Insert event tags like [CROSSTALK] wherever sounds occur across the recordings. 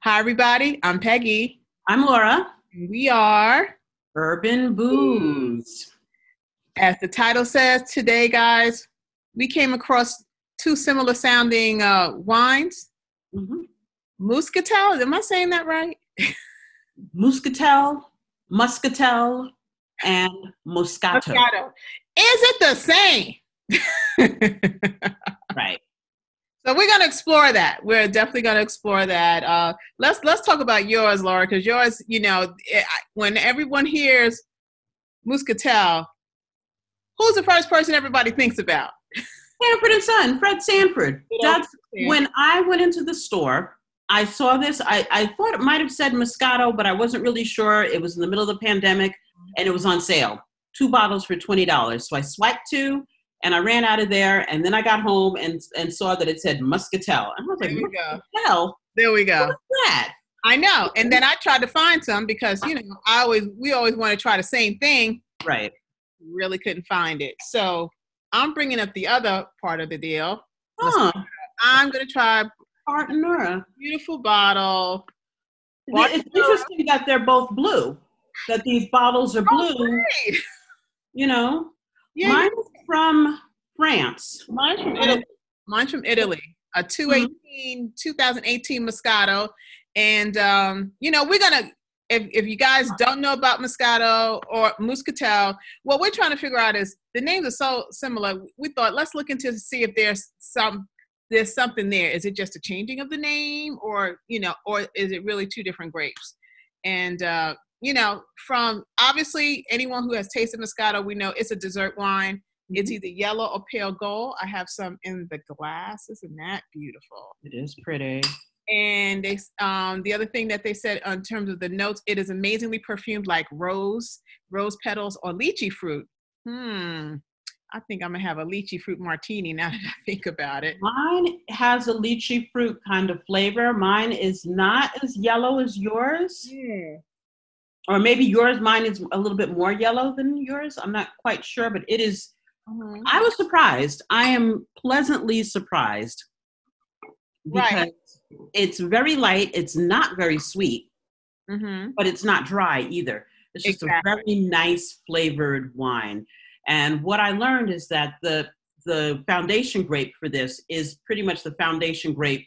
Hi, everybody. I'm Peggy. I'm Laura. We are Urban Booze. As the title says today, guys, we came across two similar sounding uh, wines. Mm-hmm. Muscatel, am I saying that right? [LAUGHS] Muscatel, Muscatel, and Moscato. Moscato. Is it the same? [LAUGHS] right. So we're gonna explore that. We're definitely gonna explore that. Uh, let's let's talk about yours, Laura, because yours, you know, it, when everyone hears Muscatel, who's the first person everybody thinks about? Sanford and Son, Fred Sanford. That's when I went into the store. I saw this. I, I thought it might have said Moscato, but I wasn't really sure. It was in the middle of the pandemic, and it was on sale. Two bottles for twenty dollars. So I swiped two and I ran out of there, and then I got home and and saw that it said Muscatel. And I was like, Muscatel? There we go. What's that? I know. And then I tried to find some because you know I always we always want to try the same thing. Right. Really couldn't find it. So I'm bringing up the other part of the deal. Huh. I'm gonna try partner. Beautiful bottle. It's interesting that they're both blue. That these bottles are oh, blue. Oh, you know, yeah. Mine is from France. Mine's from Italy. Mine's from Italy. A 218, mm-hmm. 2018 Moscato. And, um, you know, we're going to, if, if you guys don't know about Moscato or Muscatel, what we're trying to figure out is the names are so similar. We thought, let's look into see if there's some there's something there. Is it just a changing of the name, or you know, or is it really two different grapes? And uh, you know, from obviously anyone who has tasted Moscato, we know it's a dessert wine. Mm-hmm. It's either yellow or pale gold. I have some in the glass. Isn't that beautiful? It is pretty. And they, um, the other thing that they said in terms of the notes, it is amazingly perfumed like rose, rose petals, or lychee fruit. Hmm. I think I'm gonna have a lychee fruit martini now [LAUGHS] that I think about it. Mine has a lychee fruit kind of flavor. Mine is not as yellow as yours. Yeah or maybe yours mine is a little bit more yellow than yours i'm not quite sure but it is, mm-hmm. i was surprised i am pleasantly surprised because right. it's very light it's not very sweet mm-hmm. but it's not dry either it's just exactly. a very nice flavored wine and what i learned is that the the foundation grape for this is pretty much the foundation grape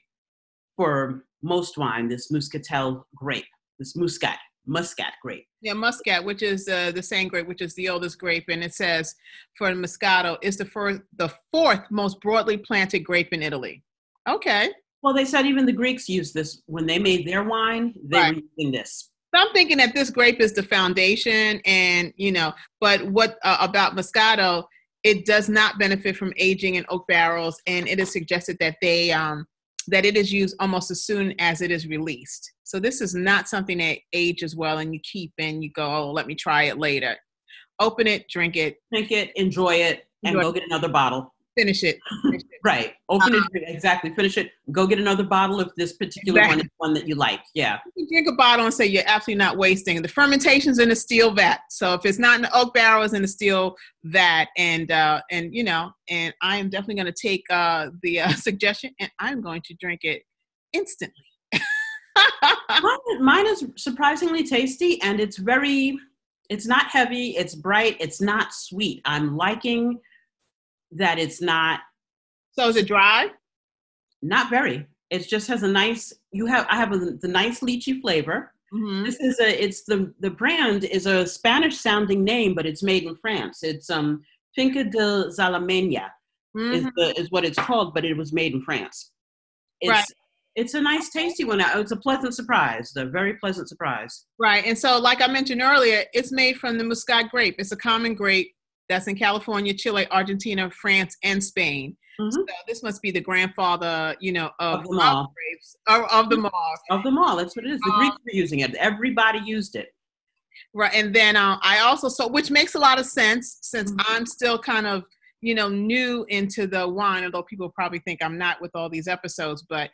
for most wine this muscatel grape this muscat muscat grape. Yeah, muscat, which is uh, the same grape, which is the oldest grape, and it says for Moscato is the first, the fourth most broadly planted grape in Italy. Okay. Well, they said even the Greeks used this when they made their wine. They right. were using this. So I'm thinking that this grape is the foundation, and you know, but what uh, about Moscato? It does not benefit from aging in oak barrels, and it is suggested that they um, that it is used almost as soon as it is released. So this is not something that ages well and you keep and you go, oh, let me try it later. Open it, drink it, drink it, enjoy it, and enjoy go get another bottle. Finish it. Finish it. right. Open uh-huh. it, exactly. Finish it. Go get another bottle if this particular exactly. one is one that you like. Yeah. You drink a bottle and say you're absolutely not wasting. The fermentation's in a steel vat. So if it's not in the oak barrel, it's in a steel vat. And uh, and you know, and I am definitely going to take uh, the uh, [LAUGHS] suggestion and I'm going to drink it instantly. [LAUGHS] mine, mine is surprisingly tasty and it's very it's not heavy it's bright it's not sweet i'm liking that it's not so is it dry? Not very. It just has a nice you have i have a, the nice lychee flavor. Mm-hmm. this is a it's the the brand is a spanish sounding name but it's made in france. It's um finca de zalamena mm-hmm. is the is what it's called but it was made in france. It's right. it's a nice tasty one. It's a pleasant surprise a very pleasant surprise. Right and so like i mentioned earlier it's made from the muscat grape. It's a common grape that's in california chile argentina france and spain. Mm-hmm. so this must be the grandfather you know of, of them all. grapes of, of them all. Of them all. That's what it is. The um, greeks were using it. Everybody used it. Right and then uh, i also so which makes a lot of sense since mm-hmm. i'm still kind of you know new into the wine although people probably think i'm not with all these episodes but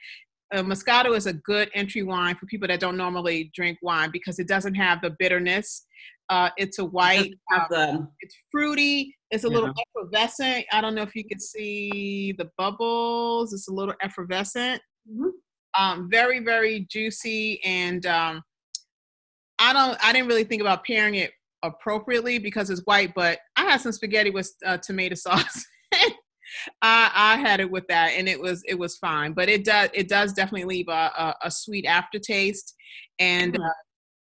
uh, Moscato is a good entry wine for people that don't normally drink wine because it doesn't have the bitterness. Uh, it's a white. It the, it's fruity. It's a yeah. little effervescent. I don't know if you can see the bubbles. It's a little effervescent. Mm-hmm. Um, very, very juicy, and um, I don't. I didn't really think about pairing it appropriately because it's white, but I had some spaghetti with uh, tomato [LAUGHS] sauce. I, I had it with that, and it was it was fine. But it does it does definitely leave a, a, a sweet aftertaste, and mm-hmm. uh,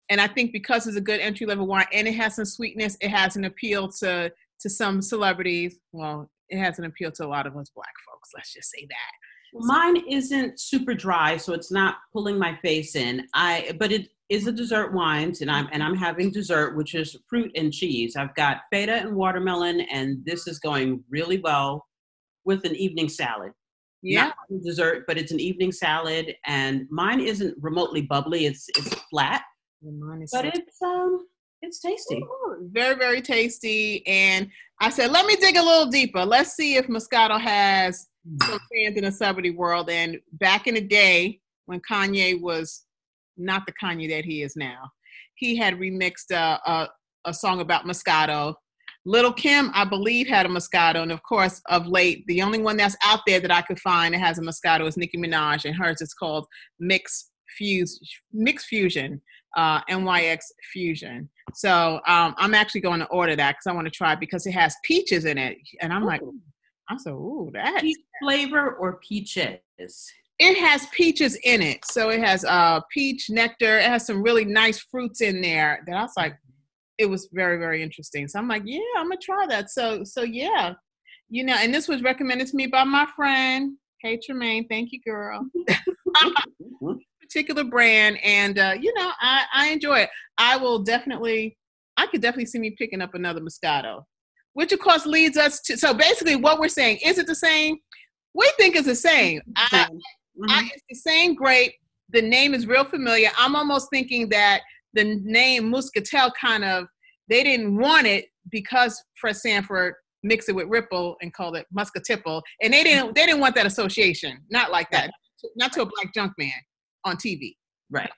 and I think because it's a good entry level wine and it has some sweetness, it has an appeal to to some celebrities. Well, it has an appeal to a lot of us black folks. Let's just say that. Mine isn't super dry, so it's not pulling my face in. I but it is a dessert wine, and I'm and I'm having dessert, which is fruit and cheese. I've got feta and watermelon, and this is going really well with an evening salad. Yeah, Not dessert, but it's an evening salad, and mine isn't remotely bubbly. It's it's flat, but so it's um it's tasty. Ooh, very very tasty. And I said, let me dig a little deeper. Let's see if Moscato has mm. some fans in the celebrity world. And back in the day when Kanye was not the Kanye that he is now. He had remixed a, a, a song about Moscato. Lil' Kim, I believe, had a Moscato, and of course, of late, the only one that's out there that I could find that has a Moscato is Nicki Minaj, and hers is called Mix Fuse Myx Fusion, uh, NYX Fusion. So um, I'm actually going to order that because I want to try it because it has peaches in it, and I'm Ooh. like, I'm so ooh that peach flavor or peaches. It has peaches in it. So it has uh, peach nectar. It has some really nice fruits in there that I was like, it was very, very interesting. So I'm like, yeah, I'm gonna try that. So so yeah. You know, and this was recommended to me by my friend. Hey Tremaine, thank you, girl. [LAUGHS] Particular brand, and uh, you know, I, I enjoy it. I will definitely I could definitely see me picking up another Moscato. Which of course leads us to so basically what we're saying, is it the same? We think it's the same. I, Mm-hmm. I, it's the same grape. The name is real familiar. I'm almost thinking that the name Muscatel kind of they didn't want it because Fred Sanford mixed it with Ripple and called it Muscatipple, and they didn't they didn't want that association. Not like that. Not to a black junk man on TV. Right.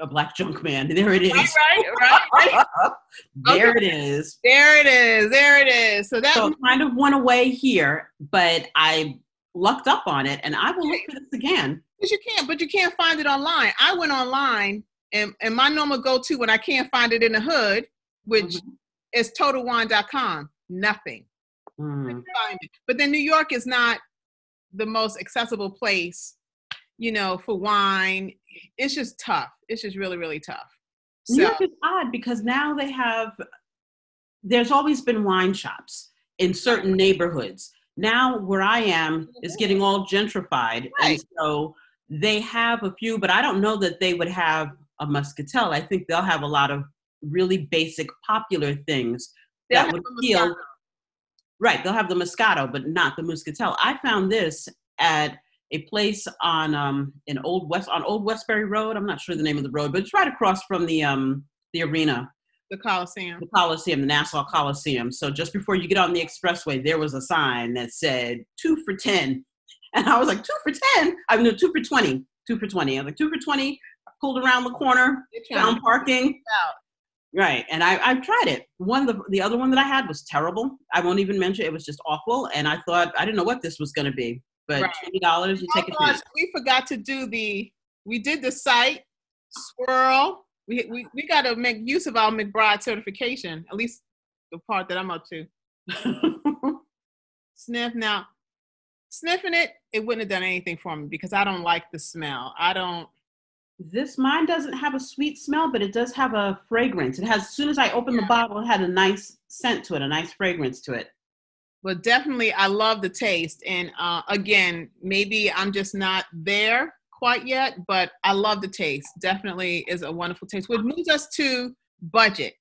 A black junk man. There it is. Right, right, right. [LAUGHS] there okay. it is. There it is. There it is. So that so kind of went away here, but I lucked up on it, and I will look for this again. But you can't. But you can't find it online. I went online, and and my normal go-to when I can't find it in the hood, which mm-hmm. is TotalWine.com. Nothing. Mm. But then New York is not the most accessible place, you know, for wine. It's just tough. It's just really, really tough. New York is odd because now they have. There's always been wine shops in certain neighborhoods now where I am is getting all gentrified. Right. And so they have a few, but I don't know that they would have a muscatel. I think they'll have a lot of really basic popular things they'll that would appeal. Right, they'll have the Moscato, but not the Muscatel. I found this at a place on um in Old West on Old Westbury Road. I'm not sure the name of the road, but it's right across from the um the arena the Coliseum. The Coliseum, the Nassau Coliseum. So just before you get on the expressway, there was a sign that said two for 10. [LAUGHS] And I was like, two for 10? I mean, no, two for 20. Two for 20. I was like, two for 20. Pulled around the corner, found parking. Right. And I, I tried it. One, the, the other one that I had was terrible. I won't even mention it. was just awful. And I thought, I didn't know what this was going to be. But right. $20, you oh take oh, it. We forgot to do the, we did the sight, swirl, we, we, we got to make use of our McBride certification, at least the part that I'm up to. [LAUGHS] Sniff. Now, sniffing it, it wouldn't have done anything for me because I don't like the smell. I don't. This mine doesn't have a sweet smell, but it does have a fragrance. It has, as soon as I opened yeah. the bottle, it had a nice scent to it, a nice fragrance to it. But definitely, I love the taste. And uh, again, maybe I'm just not there quite yet, but I love the taste. Definitely is a wonderful taste. Which moves us to budget.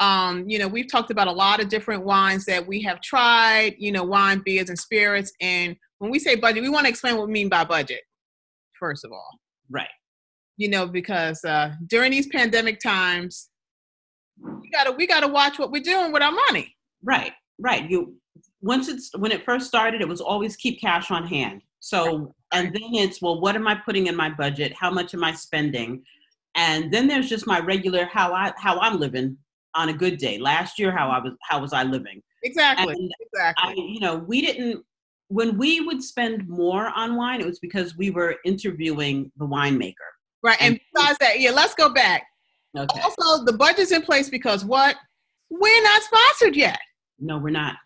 Um, you know, we've talked about a lot of different wines that we have tried, you know, wine, beers, and spirits. And when we say budget, we want to explain what we mean by budget, first of all. Right. You know, because uh, during these pandemic times, we gotta we gotta watch what we're doing with our money. Right, right. You once it's when it first started, it was always keep cash on hand. So, and then it's, well, what am I putting in my budget? How much am I spending? And then there's just my regular how I how I'm living on a good day. Last year, how I was how was I living? Exactly. And exactly. I, you know, we didn't when we would spend more on wine, it was because we were interviewing the winemaker. Right. And, and besides that, yeah, let's go back. Okay. Also, the budget's in place because what? We're not sponsored yet. No, we're not.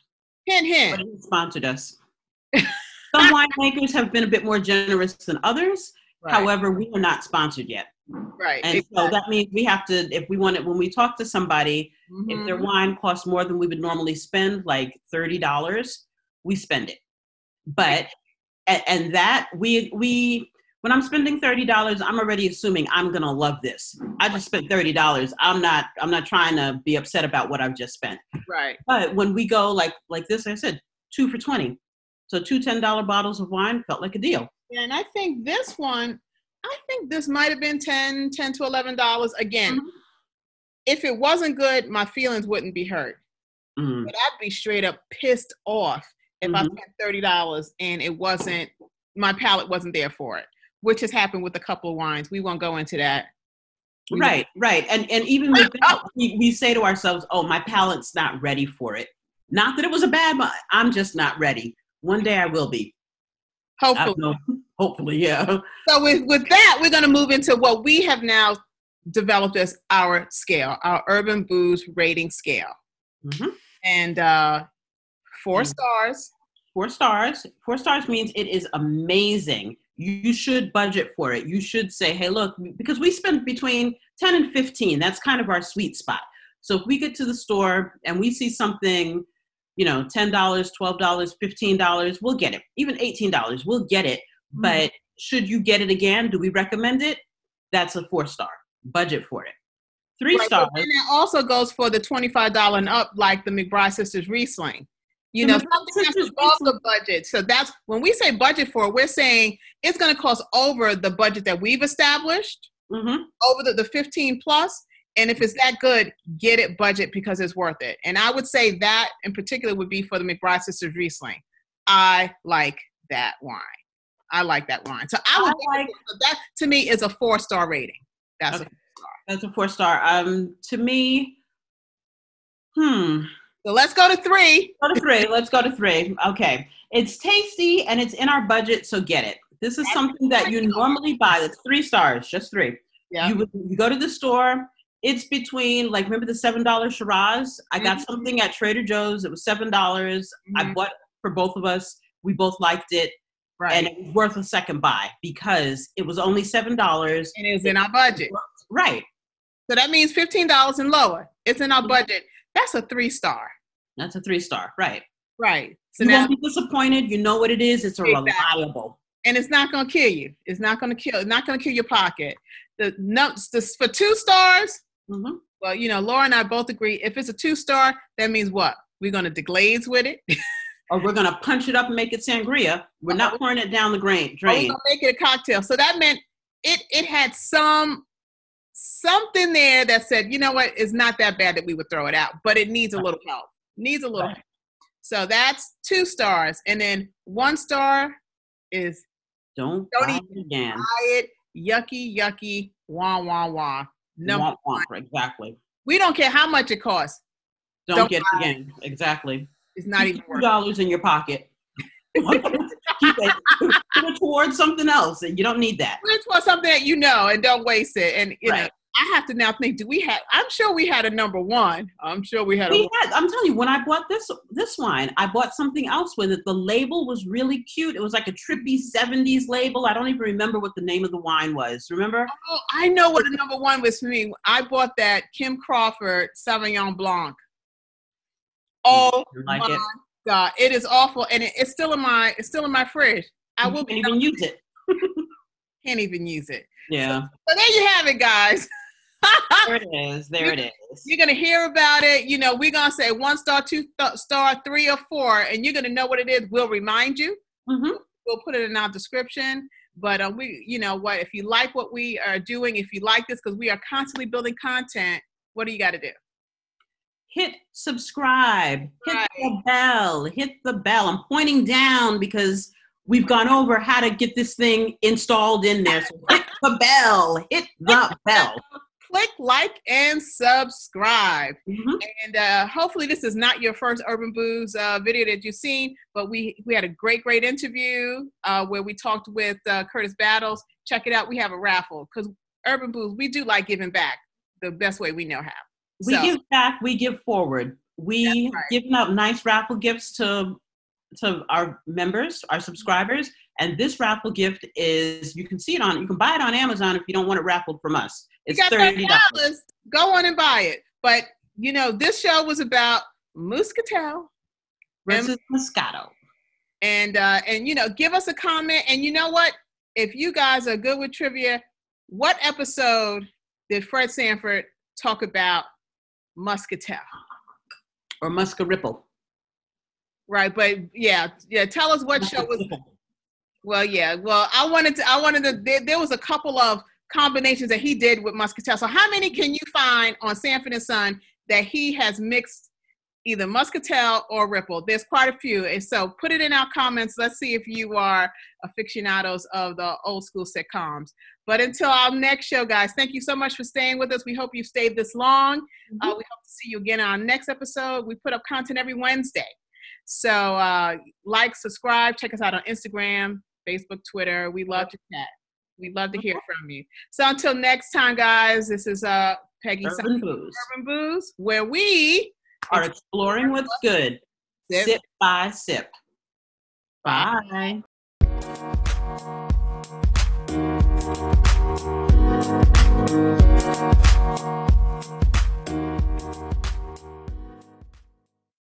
Hint, hint. But Sponsored us. [LAUGHS] Some winemakers have been a bit more generous than others. Right. However, we are not sponsored yet. Right. And exactly. so that means we have to, if we want it, when we talk to somebody, mm-hmm. if their mm-hmm. wine costs more than we would normally spend, like $30, we spend it. But, and, and that we, we, when I'm spending $30, I'm already assuming I'm going to love this. I just spent $30. I'm not, I'm not trying to be upset about what I've just spent. Right. But when we go like, like this, I said, two for 20. So two $10 bottles of wine felt like a deal. And I think this one, I think this might have been 10, 10 to $11. Again, mm-hmm. if it wasn't good, my feelings wouldn't be hurt. Mm-hmm. But I'd be straight up pissed off if mm-hmm. I spent $30 and it wasn't, my palate wasn't there for it, which has happened with a couple of wines. We won't go into that. We right, won't. right. And, and even with that, we, we say to ourselves, oh, my palate's not ready for it. Not that it was a bad, I'm just not ready. One day I will be. Hopefully. [LAUGHS] Hopefully, yeah. So with, with that, we're going to move into what we have now developed as our scale, our urban booze rating scale. Mm-hmm. And uh, 4 mm-hmm. stars. Four stars. Four stars means it is amazing. You should budget for it. You should say, hey, look, because we spend between 10 and 15. That's kind of our sweet spot. So if we get to the store and we see something you know, $10, $12, $15, we'll get it. Even $18, we'll get it. Mm-hmm. But should you get it again, do we recommend it? That's a four star. Budget for it. Three right, stars. And it also goes for the $25 and up, like the McBride Sisters Riesling. You know, something that's above the budget. So that's when we say budget for we're saying it's going to cost over the budget that we've established, mm-hmm. over the, the 15 plus. plus, and if it's that good, get it budget because it's worth it. And I would say that in particular would be for the McBride Sisters Riesling. I like that wine. I like that wine. So I would I like, that to me is a four star rating. That's okay. a four star. That's a four star. Um, to me, hmm. So let's go to three. Go to three. Let's go to three. Okay. It's tasty and it's in our budget, so get it. This is something that you normally buy. That's three stars, just three. Yeah. You, you go to the store, it's between like remember the seven dollar Shiraz? I got mm-hmm. something at Trader Joe's. It was seven dollars. Mm-hmm. I bought for both of us. We both liked it. Right. And it was worth a second buy because it was only seven dollars. And it was in our budget. Right. So that means fifteen dollars and lower. It's in our budget. That's a three star. That's a three star. Right. Right. So you now, won't be disappointed. You know what it is. It's a exactly. reliable. And it's not going to kill you. It's not going to kill. It's not going to kill your pocket. The notes this for two stars. Mm-hmm. Well, you know, Laura and I both agree if it's a two star, that means what? We're going to deglaze with it. [LAUGHS] or we're going to punch it up and make it sangria. We're not uh-huh. pouring it down the drain. drain. We're make it a cocktail. So that meant it it had some something there that said, you know what, it's not that bad that we would throw it out, but it needs a little help. Needs a little right. So that's two stars, and then one star is don't don't even again. buy it. Yucky, yucky, wah wah wah. Number one. Exactly. We don't care how much it costs. Don't, don't get it again. Exactly. It's not Keep even two dollars in your pocket. [LAUGHS] Keep it, put it towards something else, and you don't need that. Put it towards something that you know, and don't waste it. And you right. know, I have to now think: Do we have? I'm sure we had a number one. I'm sure we had. We a, had. I'm telling you, when I bought this this wine, I bought something else with it. The label was really cute. It was like a trippy '70s label. I don't even remember what the name of the wine was. Remember? Oh, I know what the number one was for me. I bought that Kim Crawford Sauvignon Blanc. Oh like my it? god, it is awful, and it, it's still in my it's still in my fridge. I will can't even use it. can't even use it. Yeah. So, so there you have it, guys [LAUGHS] there it is. [LAUGHS] There it is. You're gonna hear about it. You know, we're gonna say one star, two th- star, three or four, and you're gonna know what it is. We'll remind you. Mm-hmm. We'll put it in our description. But uh, we, you know, what if you like what we are doing? If you like this, because we are constantly building content, what do you got to do? Hit subscribe. Right. Hit the bell. Hit the bell. I'm pointing down because we've gone over how to get this thing installed in there. So hit the bell. Hit the bell click like and subscribe. Mm-hmm. And uh, hopefully, this is not your first Urban Booze uh, video that you've seen, but we we had a great, great interview uh, where we talked with uh, Curtis Battles. Check it out. We have a raffle because Urban Booze, we do like giving back the best way we know how. We so, give back, we give forward. We right. giving out nice raffle gifts to to our members, our subscribers. And this raffle gift is you can see it on you can buy it on Amazon if you don't want it raffled from us. It's thirty dollars. Go on and buy it. But you know, this show was about Muscatel versus Moscato. And uh, and you know, give us a comment. And you know what? If you guys are good with trivia, what episode did Fred Sanford talk about Muscatel? Or Musca Ripple. Right, but yeah, yeah. Tell us what show was. Well, yeah. Well, I wanted to. I wanted to. There, there was a couple of combinations that he did with muscatel. So, how many can you find on Sanford and Son that he has mixed either muscatel or ripple? There's quite a few, and so put it in our comments. Let's see if you are aficionados of the old school sitcoms. But until our next show, guys, thank you so much for staying with us. We hope you stayed this long. Mm-hmm. Uh, we hope to see you again on our next episode. We put up content every Wednesday. So uh, like, subscribe, check us out on Instagram, Facebook, Twitter. We love to chat. We'd love to hear from you. So until next time, guys, this is uh Peggy Urban Booze. Urban Booze, where we are exploring what's good, sip, sip by sip. Bye. Bye.